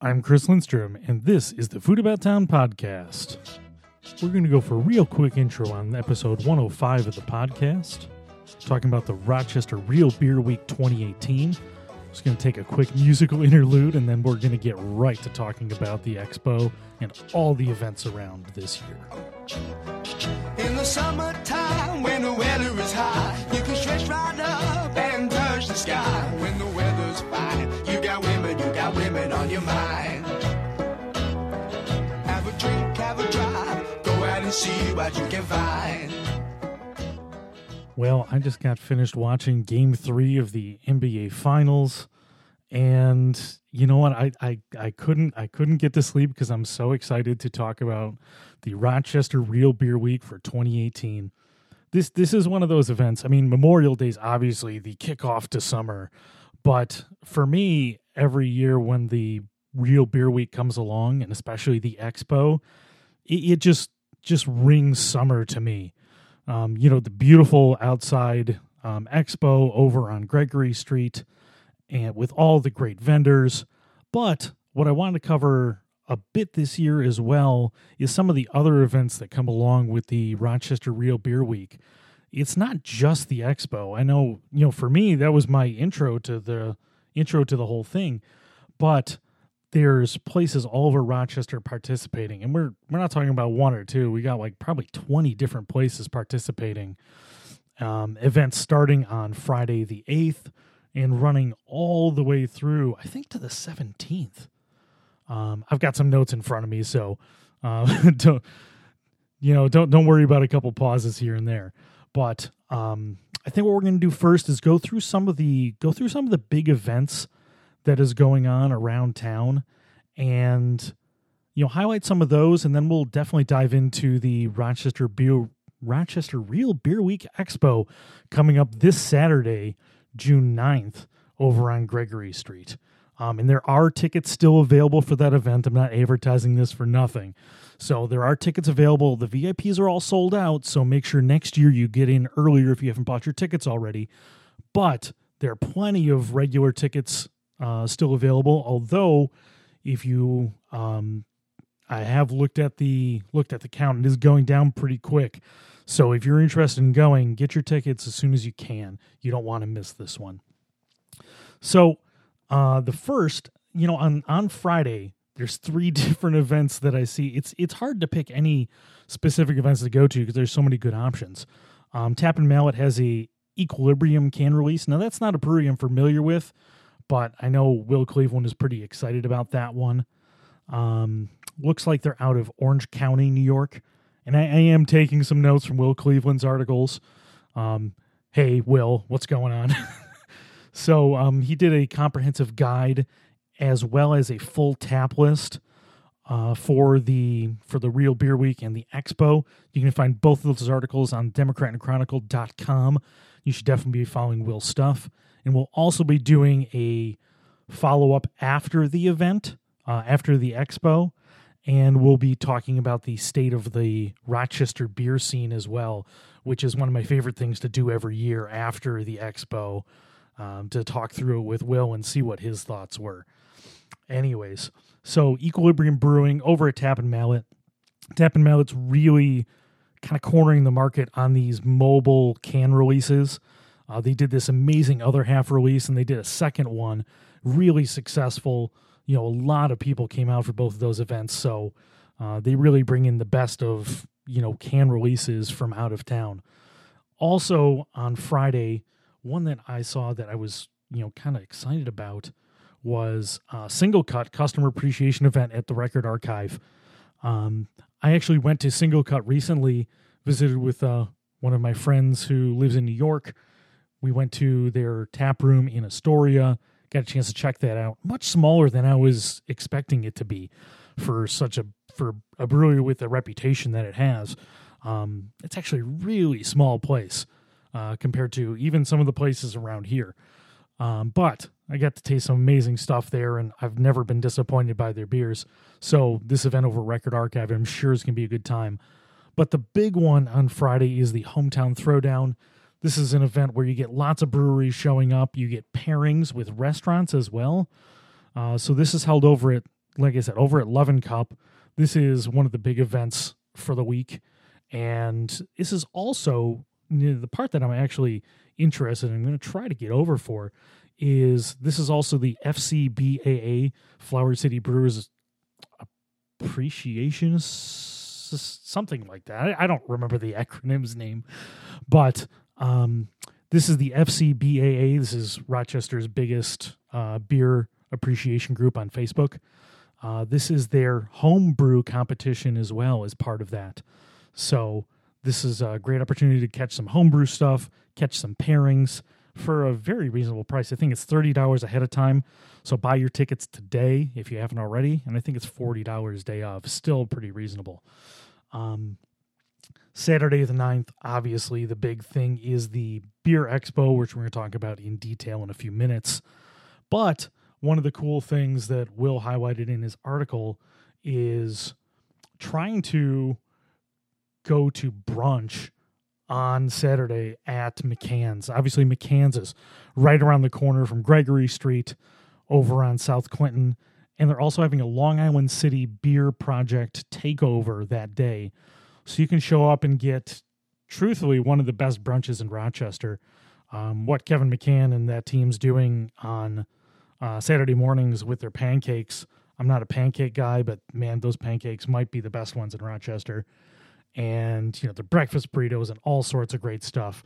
I'm Chris Lindstrom, and this is the Food About Town podcast. We're going to go for a real quick intro on episode 105 of the podcast, talking about the Rochester Real Beer Week 2018. Just going to take a quick musical interlude, and then we're going to get right to talking about the expo and all the events around this year. In the summertime, when the weather is high, you can stretch right up and touch the sky. On your mind. Have a drink, have a drive, go out and see what you can find. Well, I just got finished watching game three of the NBA Finals, and you know what? I, I, I couldn't I couldn't get to sleep because I'm so excited to talk about the Rochester Real Beer Week for 2018. This this is one of those events. I mean, Memorial Day is obviously the kickoff to summer, but for me, every year when the Real Beer Week comes along, and especially the Expo, it, it just just rings summer to me um, you know, the beautiful outside um, expo over on Gregory Street and with all the great vendors. But what I wanted to cover a bit this year as well is some of the other events that come along with the Rochester Real Beer Week. It's not just the expo. I know, you know, for me that was my intro to the intro to the whole thing, but there's places all over Rochester participating, and we're we're not talking about one or two. We got like probably twenty different places participating. Um, events starting on Friday the eighth and running all the way through, I think, to the seventeenth. Um, I've got some notes in front of me, so uh, don't you know don't don't worry about a couple pauses here and there. But um, I think what we're going to do first is go through some of the go through some of the big events that is going on around town and you know highlight some of those and then we'll definitely dive into the Rochester Beer Rochester Real Beer Week Expo coming up this Saturday, June 9th over on Gregory Street. Um, and there are tickets still available for that event. I'm not advertising this for nothing. So there are tickets available. The VIPs are all sold out. So make sure next year you get in earlier if you haven't bought your tickets already. But there are plenty of regular tickets uh, still available. Although, if you, um, I have looked at the looked at the count, it is going down pretty quick. So if you're interested in going, get your tickets as soon as you can. You don't want to miss this one. So uh, the first, you know, on on Friday, there's three different events that I see. It's it's hard to pick any specific events to go to because there's so many good options. Um, Tap and Mallet has a Equilibrium can release. Now that's not a brewery I'm familiar with but I know Will Cleveland is pretty excited about that one. Um, looks like they're out of Orange County, New York. And I, I am taking some notes from Will Cleveland's articles. Um, hey, Will, what's going on? so um, he did a comprehensive guide as well as a full tap list uh, for the for the Real Beer Week and the Expo. You can find both of those articles on DemocratandChronicle.com. You should definitely be following Will's stuff and we'll also be doing a follow up after the event, uh, after the expo, and we'll be talking about the state of the Rochester beer scene as well, which is one of my favorite things to do every year after the expo um, to talk through it with Will and see what his thoughts were. Anyways, so Equilibrium Brewing over at Tap and Mallet. Tap and Mallet's really kind of cornering the market on these mobile can releases. Uh, they did this amazing other half release, and they did a second one, really successful. You know, a lot of people came out for both of those events, so uh, they really bring in the best of you know can releases from out of town. Also on Friday, one that I saw that I was you know kind of excited about was a single cut customer appreciation event at the Record Archive. Um, I actually went to single cut recently, visited with uh, one of my friends who lives in New York we went to their tap room in Astoria, got a chance to check that out. Much smaller than I was expecting it to be for such a for a brewery with the reputation that it has. Um, it's actually a really small place uh, compared to even some of the places around here. Um, but I got to taste some amazing stuff there, and I've never been disappointed by their beers. So this event over Record Archive, I'm sure is going to be a good time. But the big one on Friday is the Hometown Throwdown. This is an event where you get lots of breweries showing up. You get pairings with restaurants as well. Uh, so this is held over at like I said, over at Loving Cup, this is one of the big events for the week. And this is also the part that I'm actually interested in, I'm going to try to get over for is this is also the FCBAA Flower City Brewers Appreciation something like that. I, don't remember the acronym's name, but um, this is the FCBAA. This is Rochester's biggest uh, beer appreciation group on Facebook. Uh, this is their homebrew competition as well as part of that. So this is a great opportunity to catch some homebrew stuff, catch some pairings for a very reasonable price. I think it's thirty dollars ahead of time. So buy your tickets today if you haven't already, and I think it's forty dollars day of. Still pretty reasonable. Um, Saturday the 9th, obviously the big thing is the beer expo, which we're going to talk about in detail in a few minutes. But one of the cool things that Will highlighted in his article is trying to go to brunch on Saturday at McCann's. Obviously, McCann's is right around the corner from Gregory Street over on South Clinton. And they're also having a Long Island City beer project takeover that day. So you can show up and get, truthfully, one of the best brunches in Rochester. Um, what Kevin McCann and that team's doing on uh, Saturday mornings with their pancakes. I'm not a pancake guy, but man, those pancakes might be the best ones in Rochester. And, you know, the breakfast burritos and all sorts of great stuff.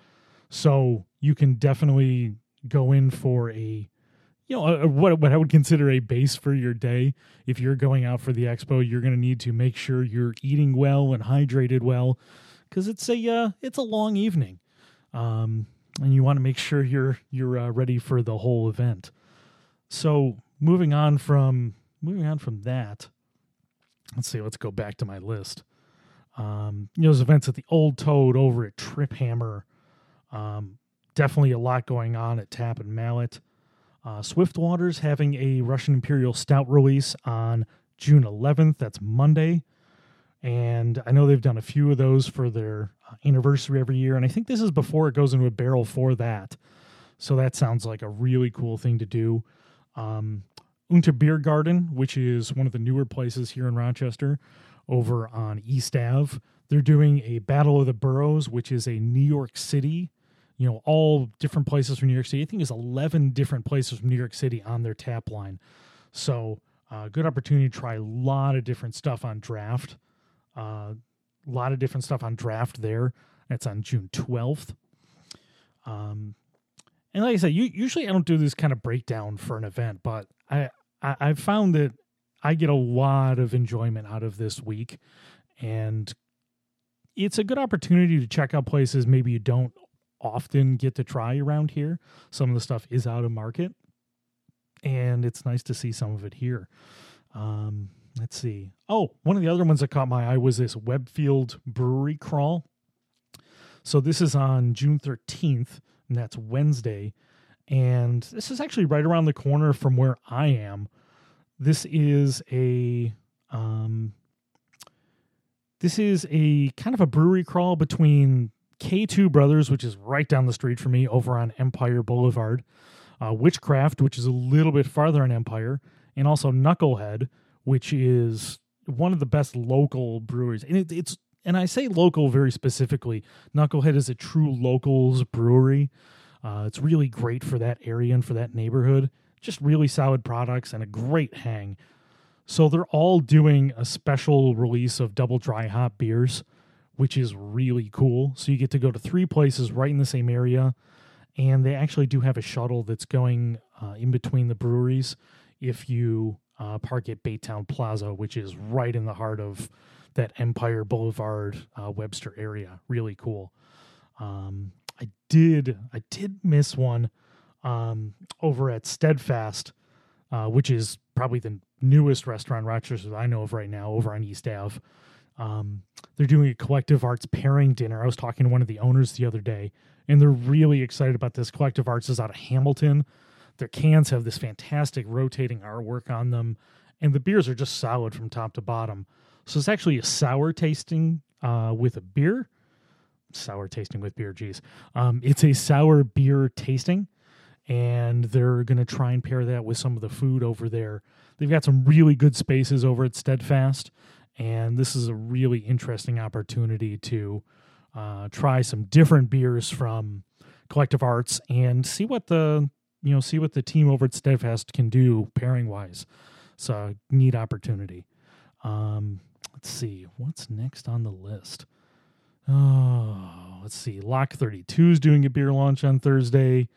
So you can definitely go in for a, you know, a, what, what I would consider a base for your day. If you're going out for the expo, you're going to need to make sure you're eating well and hydrated well because it's a, uh, it's a long evening. Um, and you want to make sure you're, you're uh, ready for the whole event. So moving on from moving on from that, let's see. Let's go back to my list. Um, you know, those events at the Old Toad over at Trip Hammer. Um, definitely a lot going on at Tap and Mallet. Uh, Swiftwater's having a Russian Imperial Stout release on June 11th. That's Monday. And I know they've done a few of those for their uh, anniversary every year. And I think this is before it goes into a barrel for that. So that sounds like a really cool thing to do. Um, Unter Beer Garden, which is one of the newer places here in Rochester, over on East Ave. They're doing a Battle of the Boroughs, which is a New York City, you know, all different places from New York City. I think there's 11 different places from New York City on their tap line. So, uh, good opportunity to try a lot of different stuff on draft. A uh, lot of different stuff on draft there. That's on June 12th. Um, and like I said, you, usually I don't do this kind of breakdown for an event, but I, I I've found that I get a lot of enjoyment out of this week, and it's a good opportunity to check out places maybe you don't often get to try around here. Some of the stuff is out of market, and it's nice to see some of it here. Um, let's see. Oh, one of the other ones that caught my eye was this Webfield Brewery Crawl. So this is on June 13th and that's Wednesday. And this is actually right around the corner from where I am. This is a um, this is a kind of a brewery crawl between K2 Brothers, which is right down the street from me over on Empire Boulevard, uh, Witchcraft, which is a little bit farther on Empire, and also Knucklehead, which is one of the best local breweries. And it, it's and I say local very specifically. Knucklehead is a true locals brewery. Uh, it's really great for that area and for that neighborhood. Just really solid products and a great hang. So they're all doing a special release of double dry hop beers, which is really cool. So you get to go to three places right in the same area, and they actually do have a shuttle that's going uh, in between the breweries if you uh, park at Baytown Plaza, which is right in the heart of that Empire Boulevard, uh, Webster area. Really cool. Um, I did I did miss one um, over at Steadfast, uh, which is probably the newest restaurant Rochester I know of right now, over on East Ave. Um, they're doing a collective arts pairing dinner. I was talking to one of the owners the other day, and they're really excited about this. Collective Arts is out of Hamilton. Their cans have this fantastic rotating artwork on them, and the beers are just solid from top to bottom. So it's actually a sour tasting uh, with a beer. Sour tasting with beer, geez. Um, it's a sour beer tasting, and they're going to try and pair that with some of the food over there. They've got some really good spaces over at Steadfast, and this is a really interesting opportunity to uh, try some different beers from Collective Arts and see what the you know see what the team over at Steadfast can do pairing wise. It's a neat opportunity. Um, let's see what's next on the list. Oh, let's see. Lock 32 is doing a beer launch on Thursday.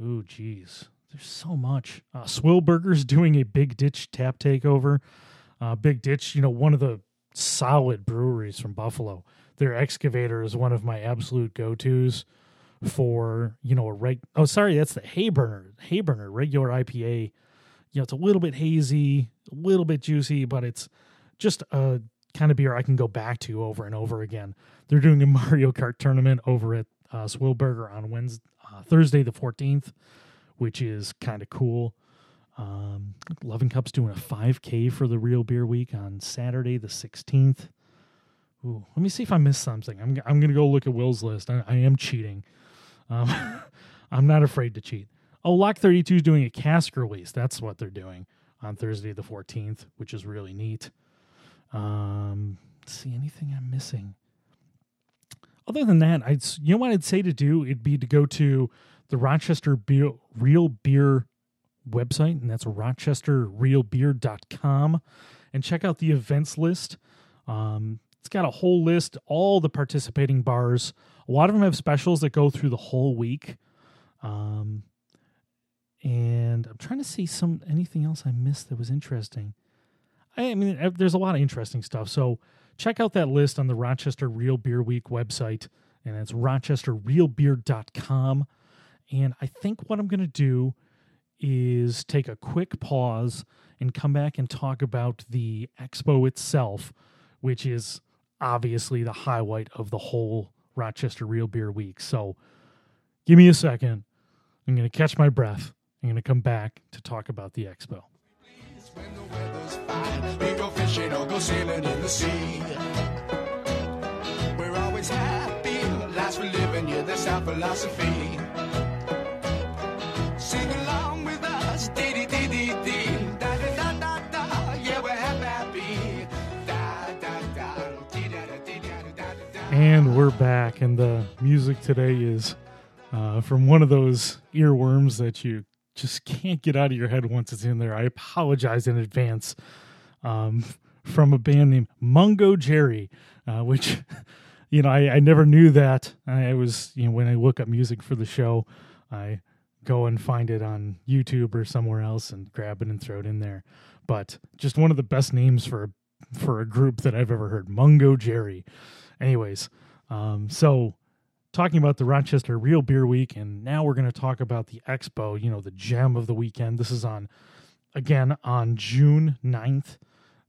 Oh, geez. There's so much. Uh, Swillburger's doing a Big Ditch tap takeover. Uh, Big Ditch, you know, one of the solid breweries from Buffalo. Their excavator is one of my absolute go tos for, you know, a reg. Oh, sorry, that's the Hayburner. Hayburner, regular IPA. You know, it's a little bit hazy, a little bit juicy, but it's just a kind of beer I can go back to over and over again. They're doing a Mario Kart tournament over at uh, Swillburger on Wednesday, uh, Thursday the 14th, which is kind of cool. Um, Loving Cup's doing a 5K for the Real Beer Week on Saturday the 16th. Ooh, let me see if I missed something. I'm I'm gonna go look at Will's list. I, I am cheating. Um, I'm not afraid to cheat. Oh, Lock 32 is doing a cask release. That's what they're doing on Thursday the 14th, which is really neat. Um, see anything I'm missing? Other than that, I'd you know what I'd say to do? It'd be to go to the Rochester Beer, Real Beer website, and that's rochesterrealbeer.com, and check out the events list. Um, it's got a whole list, all the participating bars. A lot of them have specials that go through the whole week. Um, and I'm trying to see some anything else I missed that was interesting. I mean, uh, there's a lot of interesting stuff. So check out that list on the Rochester Real Beer Week website, and it's rochesterrealbeer.com. And I think what I'm going to do is take a quick pause and come back and talk about the expo itself, which is obviously the highlight of the whole Rochester Real Beer Week. So give me a second. I'm going to catch my breath. I'm going to come back to talk about the expo. And we're back, and the music today is uh, from one of those earworms that you just can't get out of your head once it's in there. I apologize in advance. Um, from a band named Mungo Jerry, uh, which you know I, I never knew that. I was you know when I look up music for the show, I go and find it on YouTube or somewhere else and grab it and throw it in there. But just one of the best names for for a group that I've ever heard, Mungo Jerry. Anyways, um, so talking about the Rochester Real Beer Week, and now we're going to talk about the expo, you know, the gem of the weekend. This is on, again, on June 9th.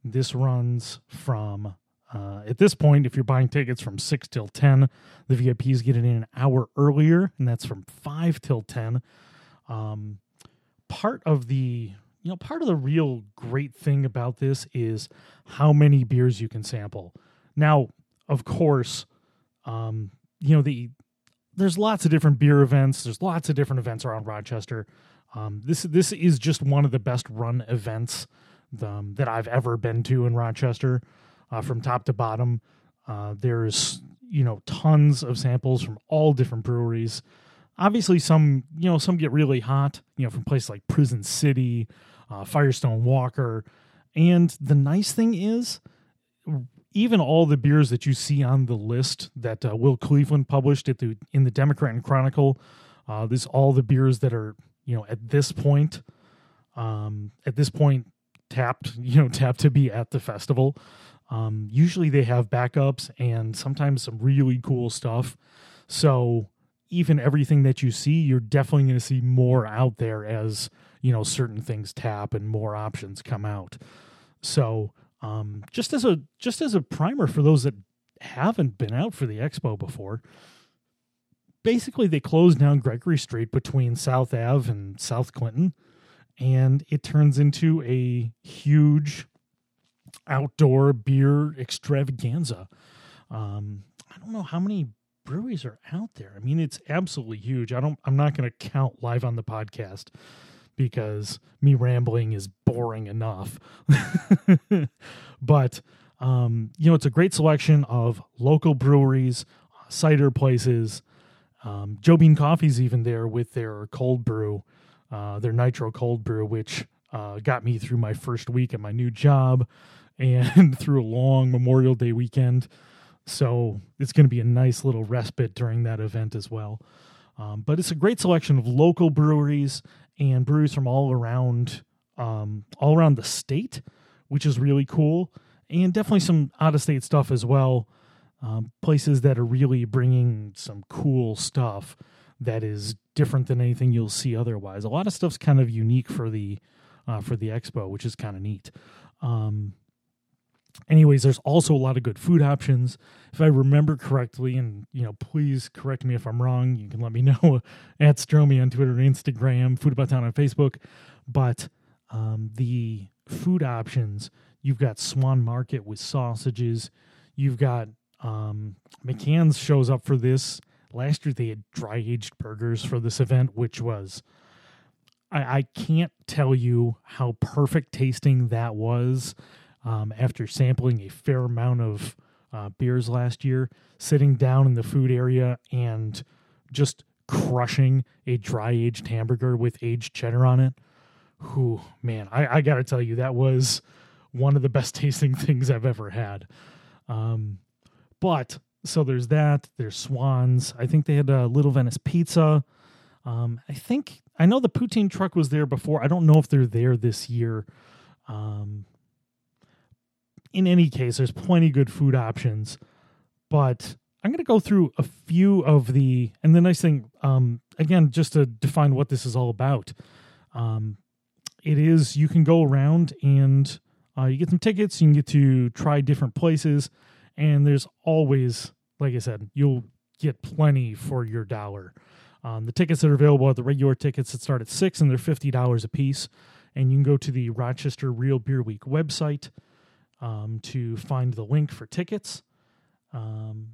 This runs from, uh, at this point, if you're buying tickets from 6 till 10, the VIPs get it in an hour earlier, and that's from 5 till 10. Um, part of the you know part of the real great thing about this is how many beers you can sample now of course um you know the there's lots of different beer events. There's lots of different events around rochester. Um this this is just one of the best run events um, that i've ever been to in rochester uh, from top to bottom. Uh, there's you know tons of samples from all different breweries. Obviously some you know some get really hot you know from places like prison city uh, firestone walker. And the nice thing is even all the beers that you see on the list that uh, will cleveland published at the in the democrat and chronicle uh, this all the beers that are you know at this point um, at this point tapped you know tapped to be at the festival um, usually they have backups and sometimes some really cool stuff so even everything that you see, you're definitely going to see more out there as you know certain things tap and more options come out. So um, just as a just as a primer for those that haven't been out for the expo before, basically they closed down Gregory Street between South Ave and South Clinton, and it turns into a huge outdoor beer extravaganza. Um, I don't know how many breweries are out there. I mean, it's absolutely huge. I don't. I'm not going to count live on the podcast because me rambling is boring enough. but um, you know, it's a great selection of local breweries, cider places. Um, Joe Bean Coffee's even there with their cold brew, uh, their nitro cold brew, which uh, got me through my first week at my new job and through a long Memorial Day weekend. So it's going to be a nice little respite during that event as well. Um, but it's a great selection of local breweries and breweries from all around, um, all around the state, which is really cool, and definitely some out of state stuff as well. Um, places that are really bringing some cool stuff that is different than anything you'll see otherwise. A lot of stuff's kind of unique for the uh, for the expo, which is kind of neat. Um, anyways, there's also a lot of good food options. If I remember correctly, and you know, please correct me if I'm wrong. You can let me know at Stromy on Twitter and Instagram, Food About Town on Facebook. But um, the food options, you've got Swan Market with sausages. You've got um, McCann's shows up for this. Last year they had dry aged burgers for this event, which was I, I can't tell you how perfect tasting that was um, after sampling a fair amount of uh, beers last year, sitting down in the food area and just crushing a dry aged hamburger with aged cheddar on it. Who, man, I, I got to tell you, that was one of the best tasting things I've ever had. Um, but so there's that. There's Swans. I think they had a Little Venice Pizza. Um, I think I know the poutine truck was there before. I don't know if they're there this year. Um, in any case, there's plenty good food options, but I'm going to go through a few of the. And the nice thing, um, again, just to define what this is all about, um, it is you can go around and uh, you get some tickets. You can get to try different places, and there's always, like I said, you'll get plenty for your dollar. Um, the tickets that are available are the regular tickets that start at six and they're fifty dollars a piece. And you can go to the Rochester Real Beer Week website um, to find the link for tickets. Um,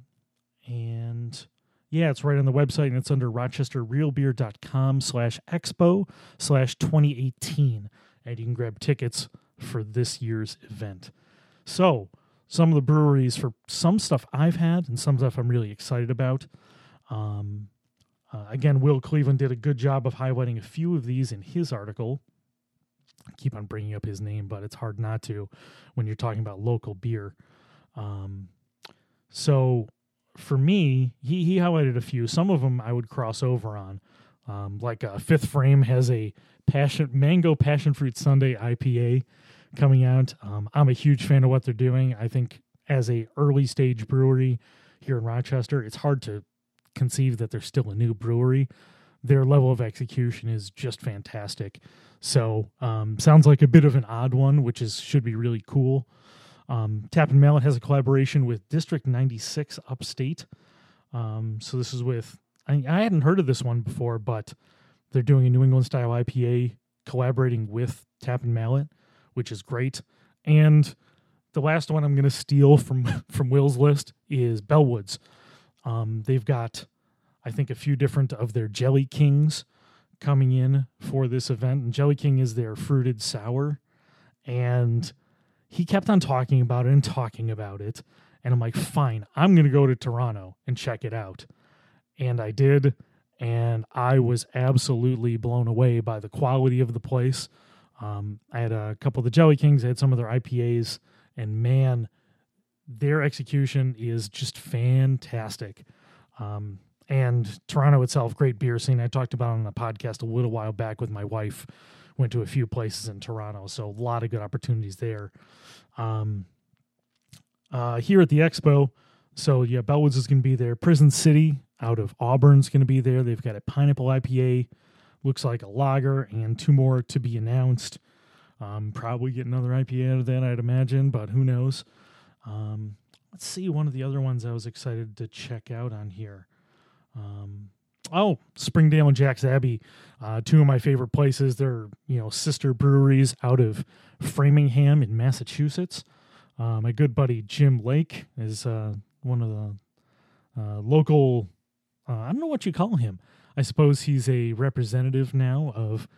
and yeah, it's right on the website and it's under rochesterrealbeer.com slash expo slash 2018. And you can grab tickets for this year's event. So, some of the breweries for some stuff I've had and some stuff I'm really excited about. Um, uh, again, Will Cleveland did a good job of highlighting a few of these in his article. Keep on bringing up his name, but it's hard not to when you're talking about local beer. Um, so for me, he, he highlighted a few. Some of them I would cross over on. Um, like uh, Fifth Frame has a passion mango passion fruit Sunday IPA coming out. Um, I'm a huge fan of what they're doing. I think as a early stage brewery here in Rochester, it's hard to conceive that they're still a new brewery. Their level of execution is just fantastic. So um, sounds like a bit of an odd one, which is should be really cool. Um, Tap and Mallet has a collaboration with District 96 Upstate. Um, so this is with I, I hadn't heard of this one before, but they're doing a New England style IPA collaborating with Tap and Mallet, which is great. And the last one I'm going to steal from from Will's list is Bellwoods. Um, they've got, I think, a few different of their Jelly Kings coming in for this event. And Jelly King is their fruited sour. And he kept on talking about it and talking about it. And I'm like, fine, I'm going to go to Toronto and check it out. And I did. And I was absolutely blown away by the quality of the place. Um, I had a couple of the Jelly Kings, I had some of their IPAs, and man, their execution is just fantastic. Um, and Toronto itself, great beer scene. I talked about on the podcast a little while back with my wife. Went to a few places in Toronto, so a lot of good opportunities there. Um, uh, here at the expo, so yeah, Bellwoods is going to be there. Prison City out of Auburn's going to be there. They've got a pineapple IPA, looks like a lager, and two more to be announced. Um, probably get another IPA out of that, I'd imagine, but who knows? Um, let's see one of the other ones I was excited to check out on here. Um, oh, Springdale and Jack's Abbey, uh, two of my favorite places. They're you know sister breweries out of Framingham in Massachusetts. Uh, my good buddy Jim Lake is uh, one of the uh, local. Uh, I don't know what you call him. I suppose he's a representative now of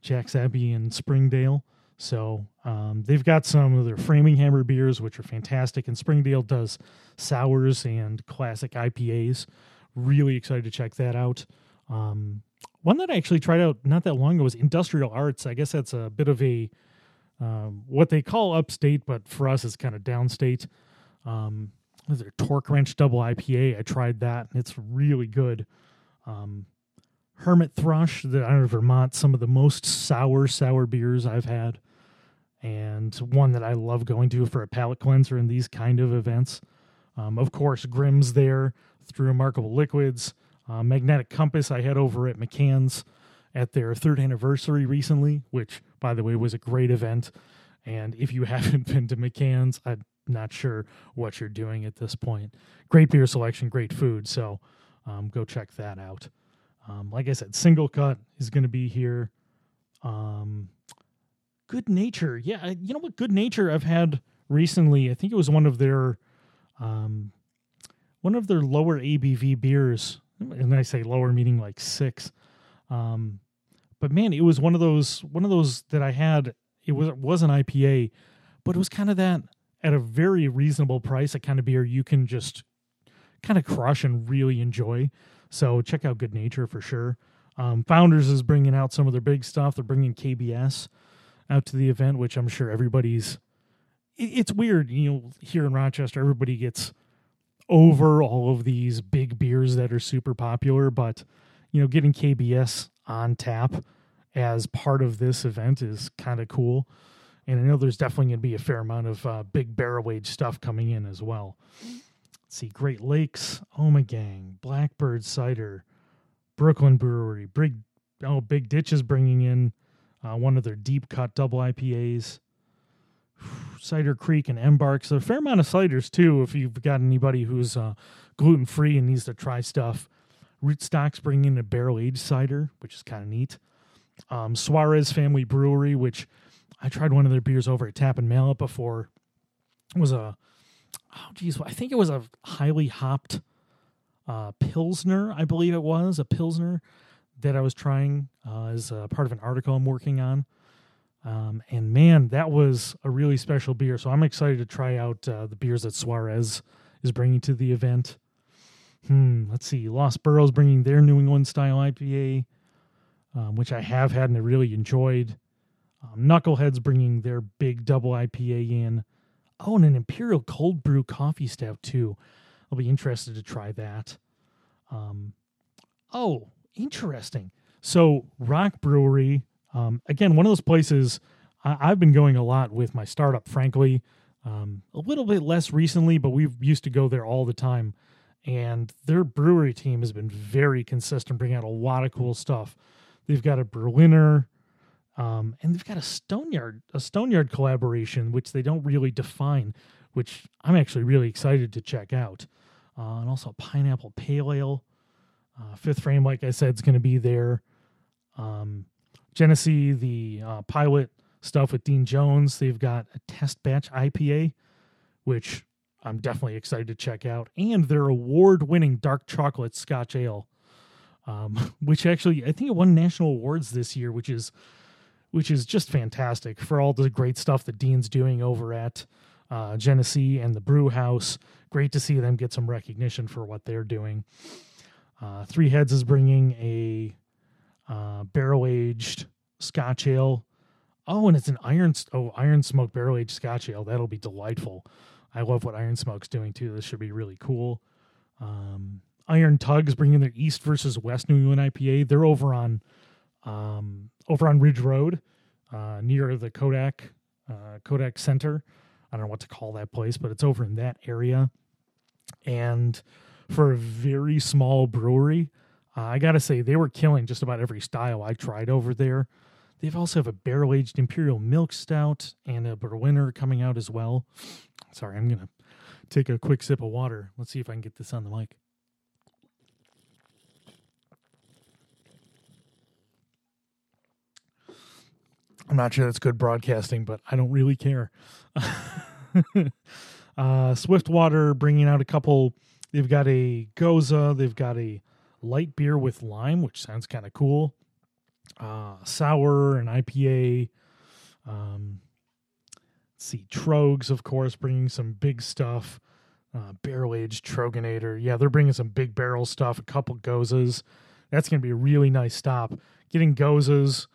Jack's Abbey in Springdale. So um, they've got some of their Framinghammer beers, which are fantastic. And Springdale does sours and classic IPAs. Really excited to check that out. Um, one that I actually tried out not that long ago was Industrial Arts. I guess that's a bit of a um, what they call upstate, but for us it's kind of downstate. Um, was Torque Wrench Double IPA? I tried that, it's really good. Um, Hermit Thrush, the, out of Vermont, some of the most sour sour beers I've had, and one that I love going to for a palate cleanser in these kind of events. Um, of course, Grimm's there through Remarkable Liquids. Uh, Magnetic Compass, I had over at McCann's at their third anniversary recently, which, by the way, was a great event. And if you haven't been to McCann's, I'm not sure what you're doing at this point. Great beer selection, great food. So um, go check that out. Um, like I said, Single Cut is going to be here. Um, Good Nature, yeah, you know what? Good Nature, I've had recently. I think it was one of their, um, one of their lower ABV beers, and I say lower meaning like six. Um, but man, it was one of those one of those that I had. It was it was an IPA, but it was kind of that at a very reasonable price. A kind of beer you can just kind of crush and really enjoy. So check out Good Nature for sure. Um, Founders is bringing out some of their big stuff. They're bringing KBS out to the event, which I'm sure everybody's. It, it's weird, you know, here in Rochester, everybody gets over all of these big beers that are super popular, but you know, getting KBS on tap as part of this event is kind of cool. And I know there's definitely going to be a fair amount of uh, big barrel age stuff coming in as well see Great Lakes, Ommegang, Blackbird Cider, Brooklyn Brewery, Big oh Big Ditch is bringing in uh, one of their deep cut double IPAs. Cider Creek and Embark. So a fair amount of ciders too. If you've got anybody who's uh, gluten free and needs to try stuff, Rootstock's bringing in a barrel aged cider, which is kind of neat. Um, Suarez Family Brewery, which I tried one of their beers over at Tap and Mallet before. It was a oh geez, I think it was a highly hopped uh, pilsner, I believe it was a pilsner that I was trying uh, as part of an article I'm working on. Um, and man, that was a really special beer. So I'm excited to try out uh, the beers that Suarez is bringing to the event. Hmm, let's see. Lost Borough's bringing their New England style IPA, um, which I have had and I really enjoyed. Um, Knuckleheads bringing their big double IPA in. Oh, and an Imperial cold brew coffee stout too. I'll be interested to try that. Um, oh, interesting. So Rock Brewery, um, again, one of those places I, have been going a lot with my startup. Frankly, um, a little bit less recently, but we used to go there all the time. And their brewery team has been very consistent, bringing out a lot of cool stuff. They've got a Berliner, um, and they've got a Stoneyard, a Stoneyard collaboration, which they don't really define, which I'm actually really excited to check out. Uh, and also a Pineapple Pale Ale. Uh, Fifth Frame, like I said, is going to be there. Um, Genesee, the uh, pilot stuff with Dean Jones, they've got a test batch IPA, which I'm definitely excited to check out, and their award winning dark chocolate Scotch Ale, um, which actually I think it won national awards this year, which is which is just fantastic for all the great stuff that Dean's doing over at uh, Genesee and the Brew House. Great to see them get some recognition for what they're doing. Uh, Three Heads is bringing a uh, barrel aged Scotch ale. Oh, and it's an iron oh iron smoke barrel aged Scotch ale. That'll be delightful. I love what Iron Smoke's doing too. This should be really cool. Um, Iron Tugs bringing their East versus West New England IPA. They're over on um, over on Ridge Road, uh, near the Kodak uh, Kodak Center. I don't know what to call that place, but it's over in that area. And for a very small brewery, uh, I gotta say they were killing just about every style I tried over there. They also have a barrel aged imperial milk stout and a Berliner coming out as well. Sorry, I'm gonna take a quick sip of water. Let's see if I can get this on the mic. I'm not sure that's good broadcasting, but I don't really care. uh, Swiftwater bringing out a couple They've got a Gose. They've got a light beer with lime, which sounds kind of cool. Uh, sour and IPA. Um, let's see, Troegs, of course, bringing some big stuff. Uh, barrel aged Troegenator. Yeah, they're bringing some big barrel stuff, a couple Goses. That's going to be a really nice stop. Getting Goses,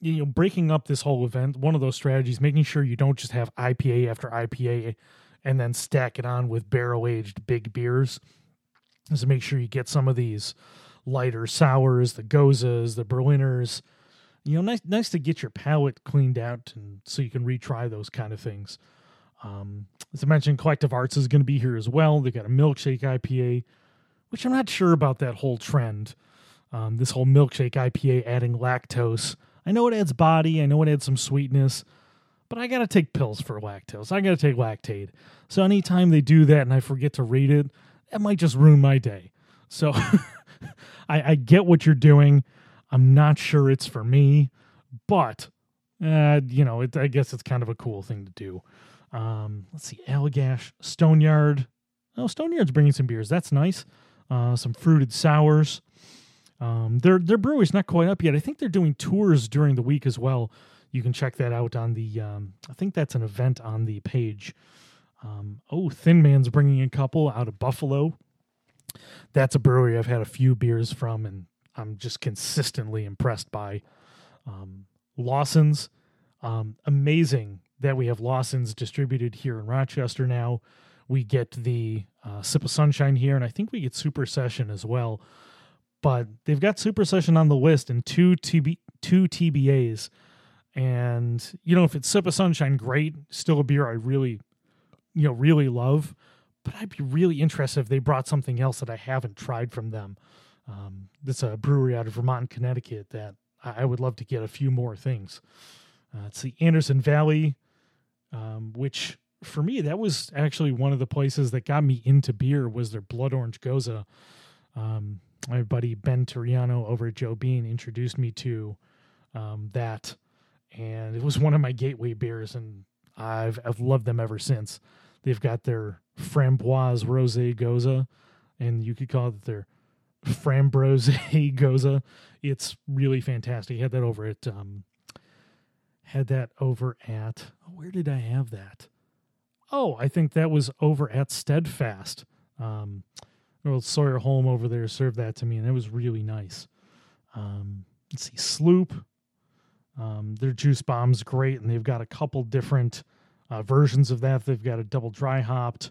you know, breaking up this whole event, one of those strategies, making sure you don't just have IPA after IPA and then stack it on with barrel aged big beers. Is to make sure you get some of these lighter sours, the Goses, the Berliners. You know, nice nice to get your palate cleaned out and so you can retry those kind of things. Um, as I mentioned, Collective Arts is going to be here as well. They got a milkshake IPA, which I'm not sure about that whole trend. Um, this whole milkshake IPA adding lactose. I know it adds body. I know it adds some sweetness, but I got to take pills for lactose. I got to take Lactaid. So anytime they do that and I forget to read it, that might just ruin my day. So I, I, get what you're doing. I'm not sure it's for me, but uh, you know, it, I guess it's kind of a cool thing to do. Um, let's see, Allagash, Stoneyard. Oh, Stoneyard's bringing some beers. That's nice. Uh, some fruited sours. Um, their their brewery's not quite up yet. I think they're doing tours during the week as well. You can check that out on the. Um, I think that's an event on the page. Um, oh, Thin Man's bringing a couple out of Buffalo. That's a brewery I've had a few beers from, and I'm just consistently impressed by. Um, Lawson's, um, amazing that we have Lawson's distributed here in Rochester now. We get the uh, Sip of Sunshine here, and I think we get Super Session as well. But they've got Super Session on the list and two TB two TBAs. And you know, if it's Sip of Sunshine, great. Still a beer I really, you know, really love. But I'd be really interested if they brought something else that I haven't tried from them. Um, it's a brewery out of Vermont, and Connecticut that I would love to get a few more things. Uh, it's the Anderson Valley um, which for me that was actually one of the places that got me into beer was their blood orange gose um, my buddy ben Turiano over at joe bean introduced me to um, that and it was one of my gateway beers and i've i've loved them ever since they've got their framboise rose gose, and you could call it their frambrose gose. it's really fantastic I had that over at um, had that over at oh, where did I have that? Oh, I think that was over at Steadfast. Um, old Sawyer Holm over there served that to me, and it was really nice. Um, let's see, Sloop. Um, their juice bomb's great, and they've got a couple different uh, versions of that. They've got a double dry hopped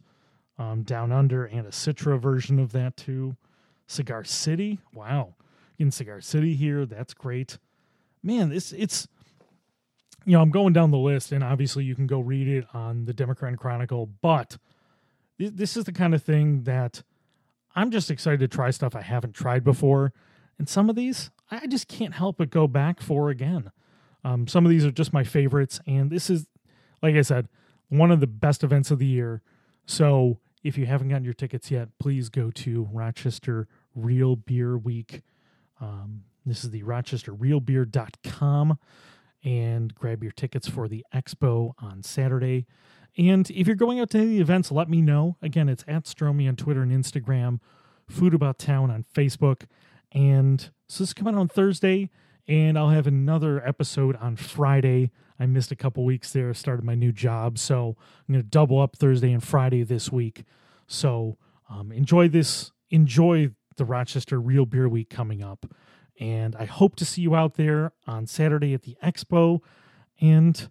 um, down under and a Citra version of that too. Cigar City, wow, in Cigar City here, that's great. Man, this it's you know, I'm going down the list, and obviously you can go read it on the Democrat Chronicle, but this is the kind of thing that I'm just excited to try stuff I haven't tried before. And some of these, I just can't help but go back for again. Um, some of these are just my favorites, and this is, like I said, one of the best events of the year. So if you haven't gotten your tickets yet, please go to Rochester Real Beer Week. Um, this is the rochesterrealbeer.com and grab your tickets for the expo on Saturday. And if you're going out to any events, let me know. Again, it's at Stromy on Twitter and Instagram, Food About Town on Facebook. And so this is coming out on Thursday, and I'll have another episode on Friday. I missed a couple weeks there, started my new job. So I'm going to double up Thursday and Friday this week. So um, enjoy this, enjoy the Rochester Real Beer Week coming up. And I hope to see you out there on Saturday at the expo and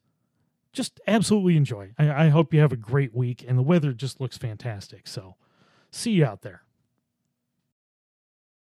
just absolutely enjoy. I, I hope you have a great week and the weather just looks fantastic. So see you out there.